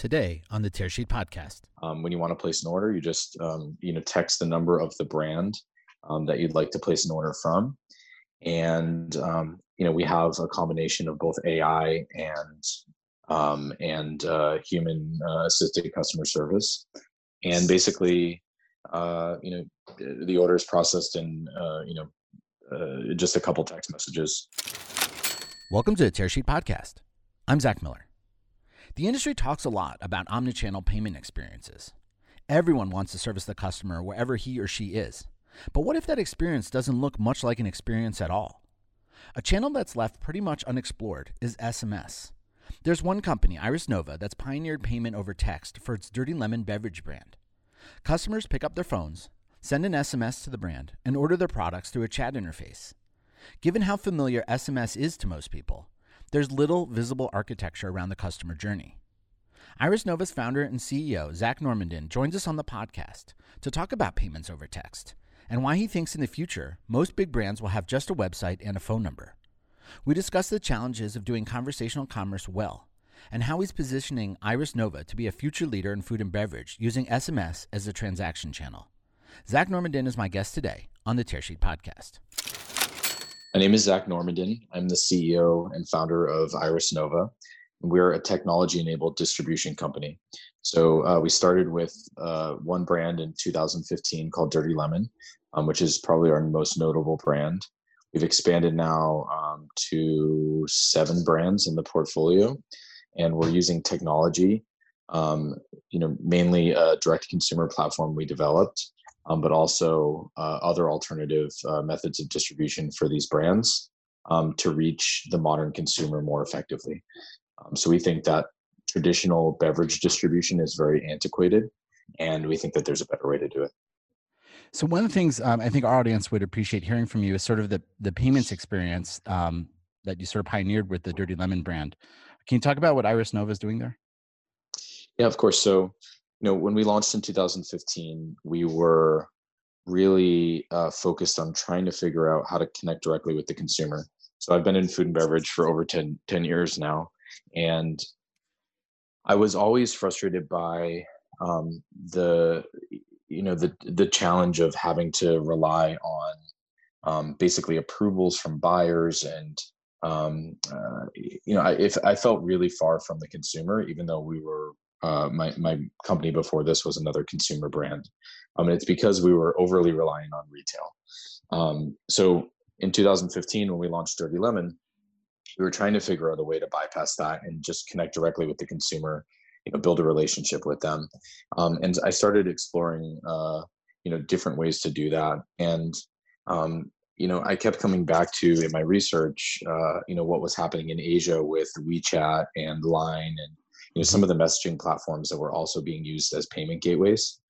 today on the Tearsheet Podcast. Um, when you want to place an order, you just um, you know text the number of the brand um, that you'd like to place an order from, and um, you know we have a combination of both AI and um, and uh, human uh, assisted customer service, and basically, uh, you know, the order is processed in uh, you know uh, just a couple text messages. Welcome to the Tearsheet Podcast. I'm Zach Miller. The industry talks a lot about omnichannel payment experiences. Everyone wants to service the customer wherever he or she is. But what if that experience doesn't look much like an experience at all? A channel that's left pretty much unexplored is SMS. There's one company, Iris Nova, that's pioneered payment over text for its Dirty Lemon beverage brand. Customers pick up their phones, send an SMS to the brand, and order their products through a chat interface. Given how familiar SMS is to most people, there's little visible architecture around the customer journey. Iris Nova's founder and CEO, Zach Normandin, joins us on the podcast to talk about payments over text and why he thinks in the future most big brands will have just a website and a phone number. We discuss the challenges of doing conversational commerce well and how he's positioning Iris Nova to be a future leader in food and beverage using SMS as a transaction channel. Zach Normandin is my guest today on the Tearsheet Podcast. My name is Zach Normandin. I'm the CEO and founder of Iris Nova. We're a technology enabled distribution company. So uh, we started with uh, one brand in 2015 called Dirty Lemon, um, which is probably our most notable brand. We've expanded now um, to seven brands in the portfolio, and we're using technology. Um, you know, mainly a direct consumer platform we developed um, but also uh, other alternative uh, methods of distribution for these brands um, to reach the modern consumer more effectively. Um, so we think that traditional beverage distribution is very antiquated, and we think that there's a better way to do it. So one of the things um, I think our audience would appreciate hearing from you is sort of the the payments experience um, that you sort of pioneered with the Dirty Lemon brand. Can you talk about what Iris Nova is doing there? Yeah, of course. So you know, when we launched in 2015, we were really uh, focused on trying to figure out how to connect directly with the consumer. So I've been in food and beverage for over 10, 10 years now. And I was always frustrated by um, the, you know, the, the challenge of having to rely on um, basically approvals from buyers and um, uh, you know, I, if I felt really far from the consumer, even though we were uh, my my company before this was another consumer brand. Um, and it's because we were overly relying on retail. Um, so in 2015, when we launched Dirty Lemon, we were trying to figure out a way to bypass that and just connect directly with the consumer, you know, build a relationship with them. Um, and I started exploring, uh, you know, different ways to do that. And um, you know, I kept coming back to in my research, uh, you know, what was happening in Asia with WeChat and Line and you know some of the messaging platforms that were also being used as payment gateways.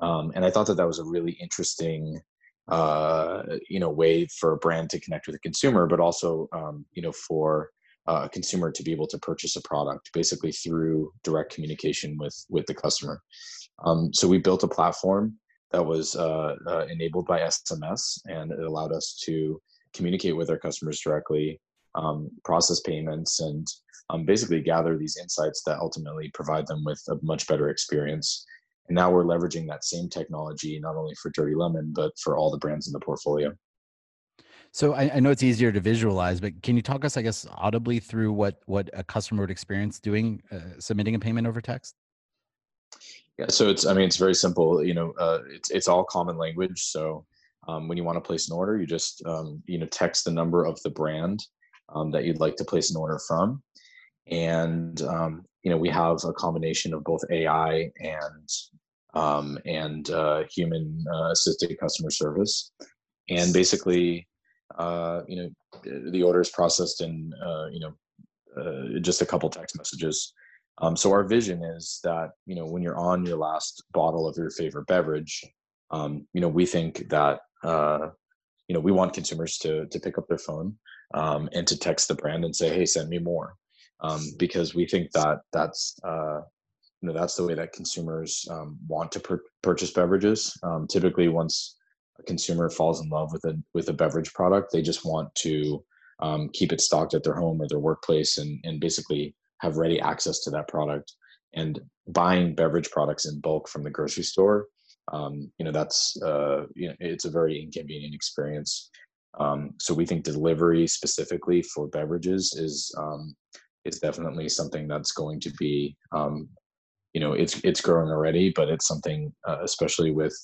Um, and i thought that that was a really interesting uh, you know way for a brand to connect with a consumer but also um, you know for uh, a consumer to be able to purchase a product basically through direct communication with with the customer. Um, so we built a platform that was uh, uh enabled by sms and it allowed us to communicate with our customers directly um, process payments and um, basically gather these insights that ultimately provide them with a much better experience. And now we're leveraging that same technology not only for Dirty Lemon, but for all the brands in the portfolio. So I, I, know it's easier to visualize, but can you talk us, I guess, audibly through what what a customer would experience doing uh, submitting a payment over text? Yeah, so it's I mean it's very simple. You know, uh, it's it's all common language. So um, when you want to place an order, you just um, you know text the number of the brand um, that you'd like to place an order from, and um, you know we have a combination of both AI and um, and uh, human uh, assisted customer service, and basically, uh, you know, the order is processed in uh, you know uh, just a couple text messages. Um, so our vision is that you know when you're on your last bottle of your favorite beverage, um, you know we think that uh, you know we want consumers to to pick up their phone um, and to text the brand and say, hey, send me more um, because we think that that's uh, you know that's the way that consumers um, want to pur- purchase beverages. Um, typically, once a consumer falls in love with a with a beverage product, they just want to um, keep it stocked at their home or their workplace, and and basically have ready access to that product. and buying beverage products in bulk from the grocery store um, you know that's uh, you know it's a very inconvenient experience um, so we think delivery specifically for beverages is um, is definitely something that's going to be um, you know it's it's growing already but it's something uh, especially with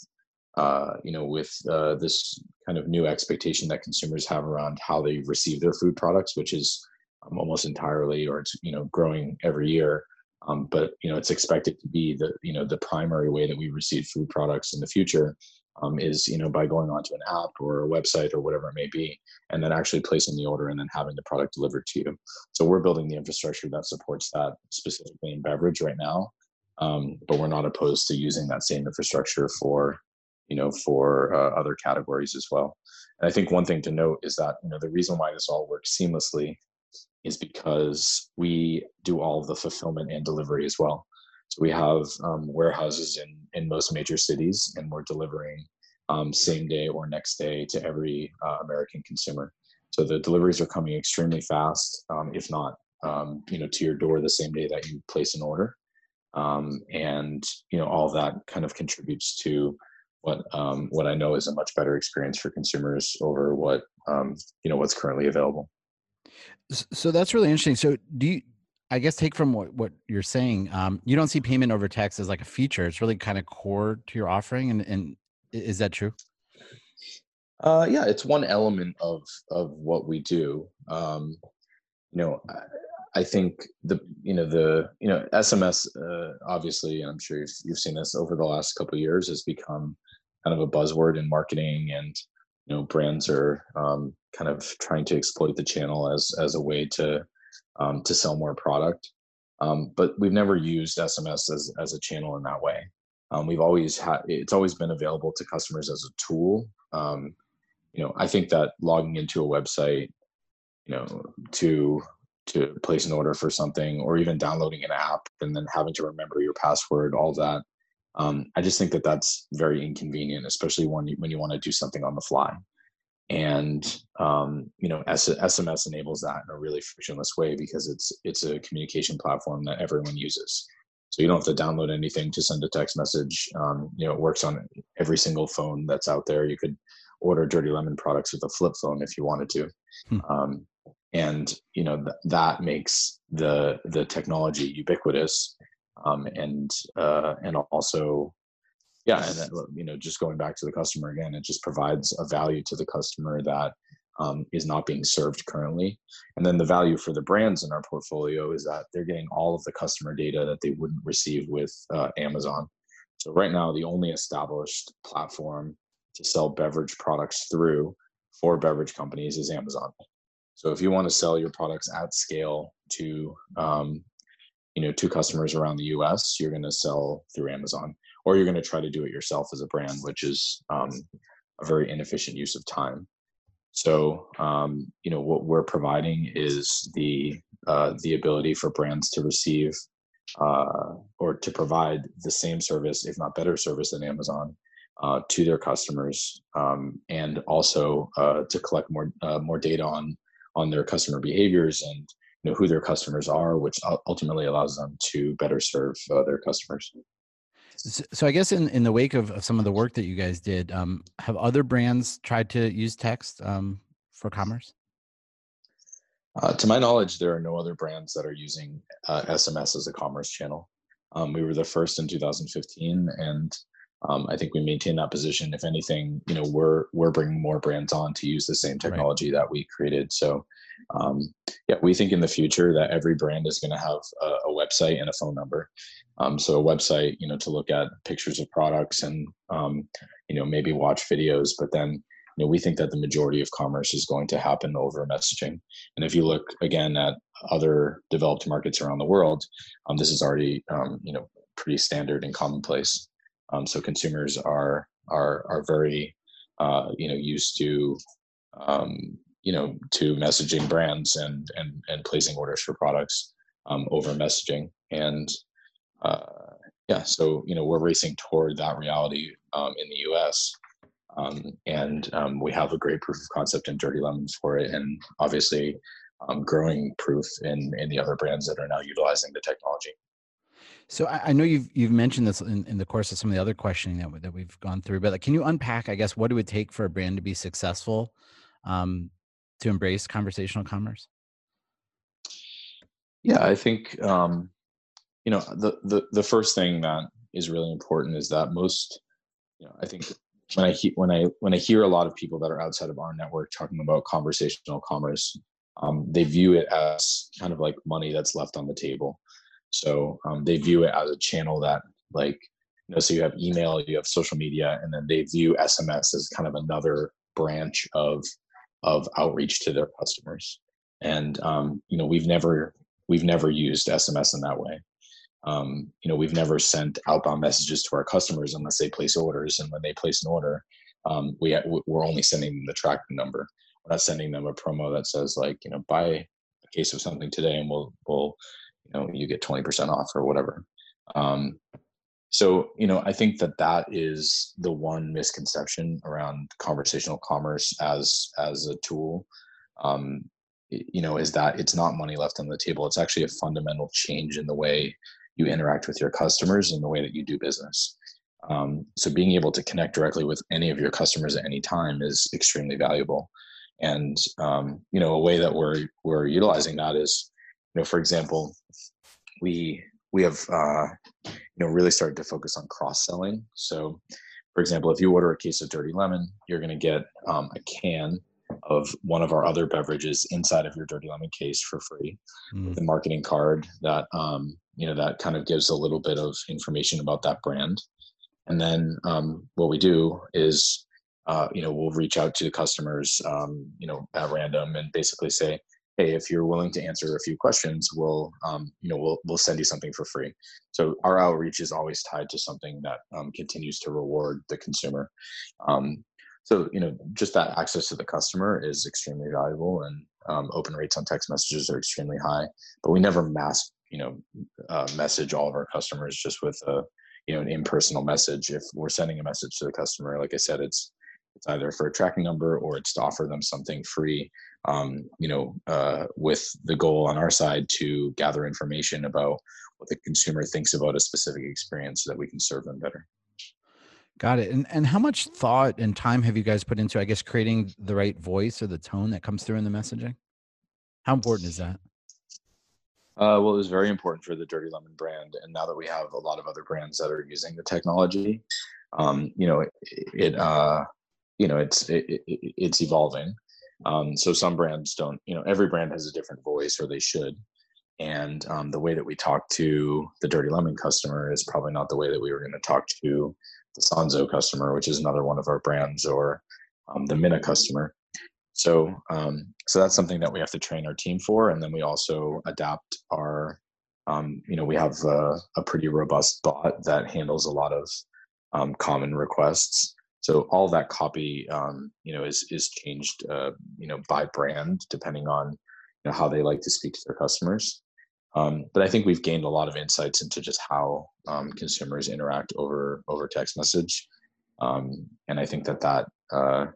uh, you know with uh, this kind of new expectation that consumers have around how they receive their food products which is um, almost entirely or it's you know growing every year. Um, but you know it's expected to be the you know the primary way that we receive food products in the future um, is you know by going onto an app or a website or whatever it may be and then actually placing the order and then having the product delivered to you. So we're building the infrastructure that supports that specifically in beverage right now um, but we're not opposed to using that same infrastructure for you know for uh, other categories as well. And i think one thing to note is that you know the reason why this all works seamlessly is because we do all the fulfillment and delivery as well so we have um, warehouses in in most major cities, and we're delivering um, same day or next day to every uh, American consumer. So the deliveries are coming extremely fast, um, if not, um, you know, to your door the same day that you place an order. Um, and you know, all that kind of contributes to what um, what I know is a much better experience for consumers over what you know what's currently available. So that's really interesting. So do you I guess take from what, what you're saying, um, you don't see payment over text as like a feature. It's really kind of core to your offering. And, and is that true? Uh, yeah, it's one element of of what we do. Um, you know, I, I, think the you know the you know SMS uh, obviously, I'm sure you've, you've seen this over the last couple years, has become kind of a buzzword in marketing, and you know brands are um, kind of trying to exploit the channel as as a way to um, to sell more product. Um, but we've never used SMS as, as a channel in that way. Um, we've always had it's always been available to customers as a tool. Um, you know, I think that logging into a website, you know, to to place an order for something, or even downloading an app and then having to remember your password, all that. Um, I just think that that's very inconvenient, especially when you, when you want to do something on the fly and um, you know S- sms enables that in a really frictionless way because it's it's a communication platform that everyone uses. So you don't have to download anything to send a text message um, you know it works on every single phone that's out there. You could order dirty lemon products with a flip phone if you wanted to. Hmm. um, and you know th- that makes the the technology ubiquitous um, and uh, and also yeah and then, you know just going back to the customer again it just provides a value to the customer that um, is not being served currently. And then the value for the brands in our portfolio is that they're getting all of the customer data that they wouldn't receive with uh, amazon. So right now the only established platform to sell beverage products through for beverage companies is amazon. So if you want to sell your products at scale to um, you know to customers around the us you're going to sell through amazon or you're going to try to do it yourself as a brand, which is um, a very inefficient use of time. So, um, you know, what we're providing is the uh, the ability for brands to receive uh, or to provide the same service, if not better service than Amazon, uh, to their customers, um, and also uh, to collect more uh, more data on on their customer behaviors and you know who their customers are, which ultimately allows them to better serve uh, their customers. So I guess in, in the wake of, of some of the work that you guys did, um, have other brands tried to use text um, for commerce? Uh, to my knowledge, there are no other brands that are using uh, SMS as a commerce channel. Um, we were the first in 2015, and um, I think we maintain that position. If anything, you know, we're we're bringing more brands on to use the same technology right. that we created. So, um, yeah, we think in the future that every brand is going to have a, a, website and a phone number. Um, so a website, you know, to look at pictures of products and um, you know maybe watch videos, but then you know we think that the majority of commerce is going to happen over messaging. And if you look again at other developed markets around the world, um, this is already um, you know pretty standard and commonplace. Um, so consumers are are are very uh, you know used to um, you know to messaging brands and and and placing orders for products um, over messaging. And uh, yeah so you know we're racing toward that reality um, in the us um, and um, we have a great proof of concept in dirty lemons for it and obviously um, growing proof in in the other brands that are now utilizing the technology So I, I, know you've you've mentioned this in, in the course of some of the other questioning that that we've gone through, but like, can you unpack, I guess, what it would take for a brand to be successful um, to embrace conversational commerce? Yeah, I think um, you know the the the first thing that is really important is that most you know I think when I he- when I when I hear a lot of people that are outside of our network talking about conversational commerce, um, they view it as kind of like money that's left on the table. So um, they view it as a channel that like you know so you have email, you have social media, and then they view SMS as kind of another branch of of outreach to their customers. And um, you know we've never we've never used SMS in that way um, you know, we've never sent outbound messages to our customers unless they place orders. And when they place an order, um, we we're only sending them the tracking number. We're not sending them a promo that says like, you know, buy a case of something today and we'll we'll you know you get twenty percent off or whatever. Um, so you know, I think that that is the one misconception around conversational commerce as as a tool. Um, you know, is that it's not money left on the table. It's actually a fundamental change in the way you interact with your customers and the way that you do business. Um, so being able to connect directly with any of your customers at any time is extremely valuable. And um, you know, a way that we're we're utilizing that is, you know, for example, we we have uh, you know really started to focus on cross selling. So, for example, if you order a case of Dirty Lemon, you're going to get um, a can of one of our other beverages inside of your Dirty Lemon case for free. Mm. The marketing card that um, you know that kind of gives a little bit of information about that brand. And then um, what we do is, uh, you know, we'll reach out to the customers, um, you know, at random and basically say, hey, if you're willing to answer a few questions, we'll, um, you know, we'll we'll send you something for free. So our outreach is always tied to something that um, continues to reward the consumer. Um, so you know just that access to the customer is extremely valuable and um, open rates on text messages are extremely high but we never mass you know uh, message all of our customers just with a you know an impersonal message if we're sending a message to the customer like i said it's it's either for a tracking number or it's to offer them something free um, you know uh, with the goal on our side to gather information about what the consumer thinks about a specific experience so that we can serve them better Got it. And and how much thought and time have you guys put into, I guess, creating the right voice or the tone that comes through in the messaging? How important is that? Uh, well, it was very important for the Dirty Lemon brand, and now that we have a lot of other brands that are using the technology, um, you know, it, it uh, you know, it's it, it, it's evolving. Um, so some brands don't, you know, every brand has a different voice, or they should. And um, the way that we talk to the Dirty Lemon customer is probably not the way that we were going to talk to the Sanzo customer, which is another one of our brands, or um, the Mina customer. So, um, so that's something that we have to train our team for, and then we also adapt our. Um, you know, we have a, a, pretty robust bot that handles a lot of um, common requests. So all that copy, um, you know, is is changed, uh, you know, by brand depending on you know how they like to speak to their customers. Um, but I think we've gained a lot of insights into just how um, consumers interact over over text message, um, and I think that that uh,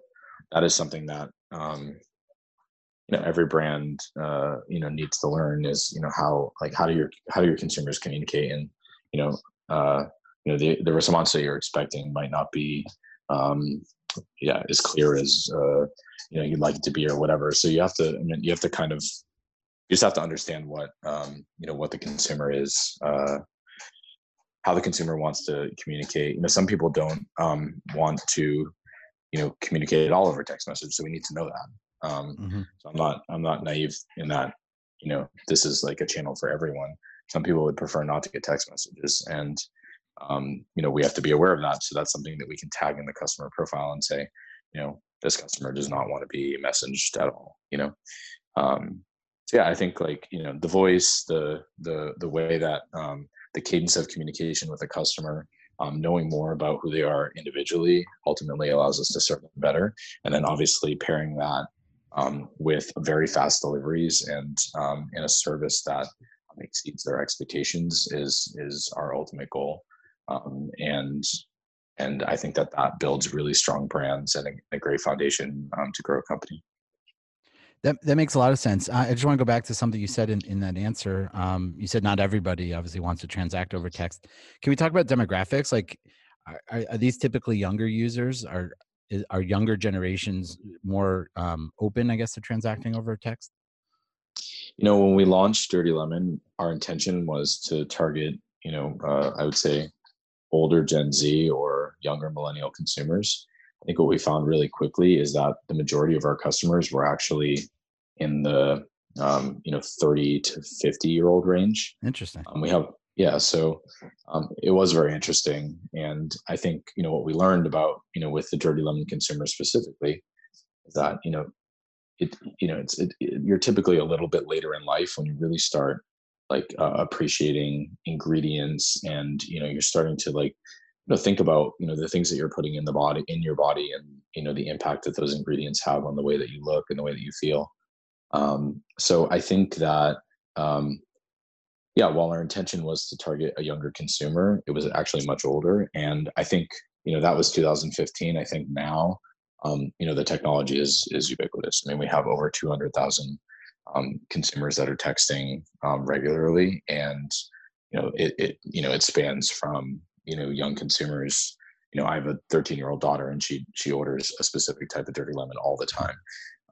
that is something that um, you know every brand uh, you know needs to learn is you know how like how do your how do your consumers communicate and you know uh, you know the the response that you're expecting might not be um, yeah as clear as uh, you know you'd like it to be or whatever. So you have to I mean you have to kind of you just have to understand what um, you know what the consumer is uh, how the consumer wants to communicate you know some people don't um, want to you know communicate it all over text message so we need to know that um, mm-hmm. so i'm not i'm not naive in that you know this is like a channel for everyone some people would prefer not to get text messages and um, you know we have to be aware of that so that's something that we can tag in the customer profile and say you know this customer does not want to be messaged at all you know um, so yeah, I think like you know the voice, the the the way that um, the cadence of communication with a customer, um, knowing more about who they are individually, ultimately allows us to serve them better. And then obviously pairing that um, with very fast deliveries and um, in a service that exceeds their expectations is is our ultimate goal. Um, and and I think that that builds really strong brands and a, a great foundation um, to grow a company. That that makes a lot of sense. I just want to go back to something you said in, in that answer. Um, you said not everybody obviously wants to transact over text. Can we talk about demographics? Like, are, are these typically younger users? Are are younger generations more um, open, I guess, to transacting over text? You know, when we launched Dirty Lemon, our intention was to target, you know, uh, I would say older Gen Z or younger millennial consumers. I think what we found really quickly is that the majority of our customers were actually in the um, you know 30 to 50 year old range. Interesting. Um, we have yeah, so um, it was very interesting, and I think you know what we learned about you know with the Dirty Lemon consumer specifically is that you know it you know it's it, it, you're typically a little bit later in life when you really start like uh, appreciating ingredients and you know you're starting to like you know think about you know the things that you're putting in the body in your body and you know the impact that those ingredients have on the way that you look and the way that you feel. Um, so i think that um, yeah while our intention was to target a younger consumer it was actually much older. And i think you know that was 2015 i think now um, you know the technology is is ubiquitous. I mean we have over 200000 um, consumers that are texting um, regularly and you know it, it you know it spans from you know young consumers you know i have a 13 year old daughter and she she orders a specific type of dirty lemon all the time.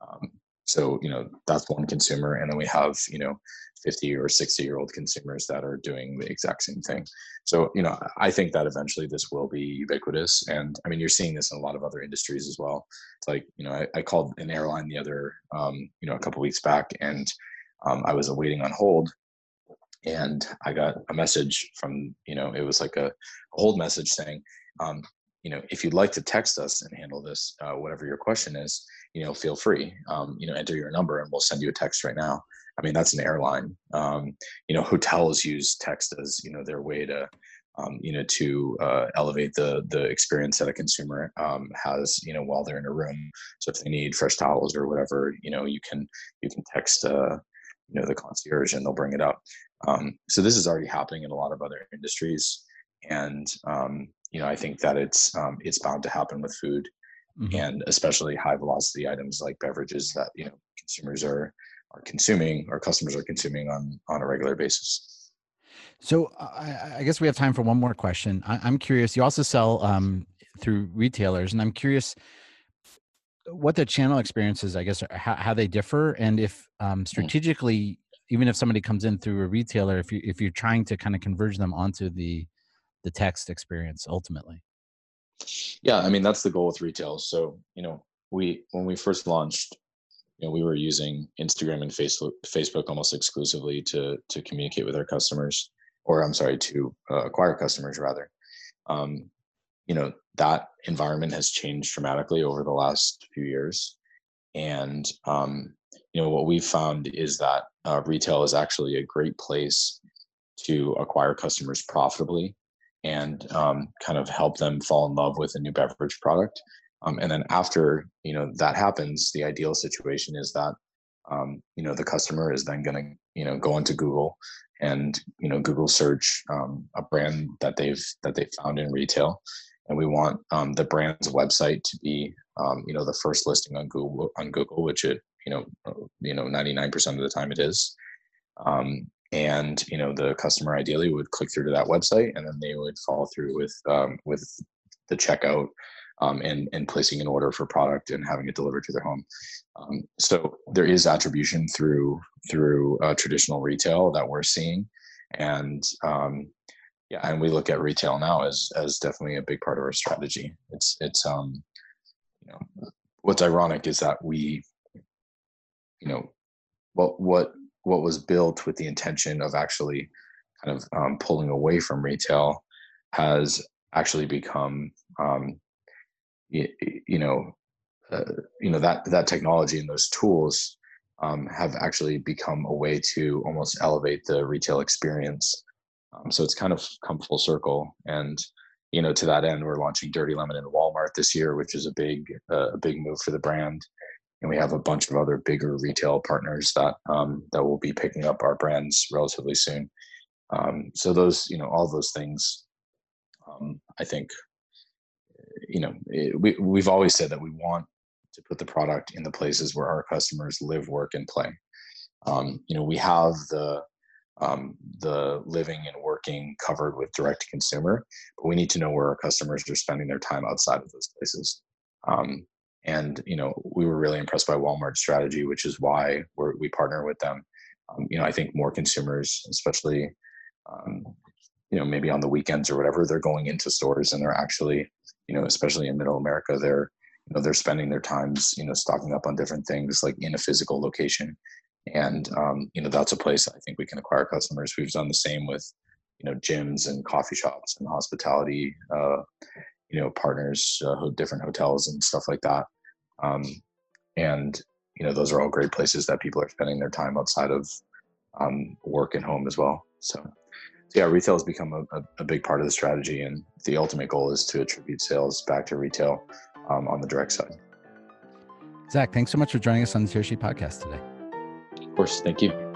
Um, so you know that's one consumer and then we have you know 50 or 60 year old consumers that are doing the exact same thing. So you know i think that eventually this will be ubiquitous and i mean you're seeing this in a lot of other industries as well. It's like you know i, I called an airline the other um, you know a couple weeks back and um, i was waiting on hold and i got a message from you know it was like a, a hold message saying um, you know if you'd like to text us and handle this uh, whatever your question is you know feel free um, you know enter your number and we'll send you a text right now I mean, that's an airline. Um, you know, hotels use text as you know their way to, um, you know, to uh, elevate the the experience that a consumer um, has. You know, while they're in a room. So if they need fresh towels or whatever, you know, you can you can text, uh, you know, the concierge and they'll bring it up. Um, so this is already happening in a lot of other industries, and um, you know, I think that it's um, it's bound to happen with food. Mm-hmm. and especially high velocity items like beverages that you know consumers are are consuming or customers are consuming on on a regular basis so I, I guess we have time for one more question I, am curious you also sell um, through retailers and i'm curious what the channel experiences i guess how, how they differ and if um, hmm. strategically even if somebody comes in through a retailer if you if you're trying to kind of converge them onto the the text experience ultimately yeah i mean that's the goal with retail. So you know we when we first launched you know we were using instagram and facebook facebook almost exclusively to to communicate with our customers or i'm sorry to uh, acquire customers rather. Um, you know that environment has changed dramatically over the last few years. And um, you know what we've found is that uh, retail is actually a great place to acquire customers profitably and um, kind of help them fall in love with a new beverage product um, and then after you know that happens, the ideal situation is that um, you know the customer is then going to you know go into Google and you know Google search um, a brand that they've that they found in retail, and we want um, the brand's website to be um, you know the first listing on Google on Google, which it you know uh, you know 99% of the time it is. Um, and you know the customer ideally would click through to that website, and then they would follow through with with the checkout um, and and placing an order for product and having it delivered to their home. Um, so there is attribution through through uh, traditional retail that we're seeing, and um, yeah, and we look at retail now as as definitely a big part of our strategy. It's it's um you know what's ironic is that we you know what what what was built with the intention of actually kind of um, pulling away from retail has actually become um, you, you know uh, you know that that technology and those tools um, have actually become a way to almost elevate the retail experience. Um, so it's kind of come full circle. And you know, to that end, we're launching Dirty Lemon in Walmart this year, which is a big uh, a big move for the brand. And we have a bunch of other bigger retail partners that um, that will be picking up our brands relatively soon. Um, so those, you know, all those things, um, I think you know, it, we we've always said that we want to put the product in the places where our customers live, work, and play. Um, you know, we have the um, the living and working covered with direct to consumer, but we need to know where our customers are spending their time outside of those places. Um, and you know, we were really impressed by Walmart's strategy, which is why we partner with them. Um, you know, I think more consumers, especially um, you know maybe on the weekends or whatever, they're going into stores and they're actually you know, especially in Middle America, they're you know they're spending their times you know stocking up on different things like in a physical location. And um, you know that's a place i think we can acquire customers. We've done the same with you know gyms and coffee shops and hospitality uh, you know partners uh, different hotels and stuff like that um, and you know those are all great places that people are spending their time outside of um, work and home as well so yeah retail has become a, a, a, big part of the strategy and the ultimate goal is to attribute sales back to retail um, on the direct side zach thanks so much for joining us on the tearsheet podcast today Of course. Thank you.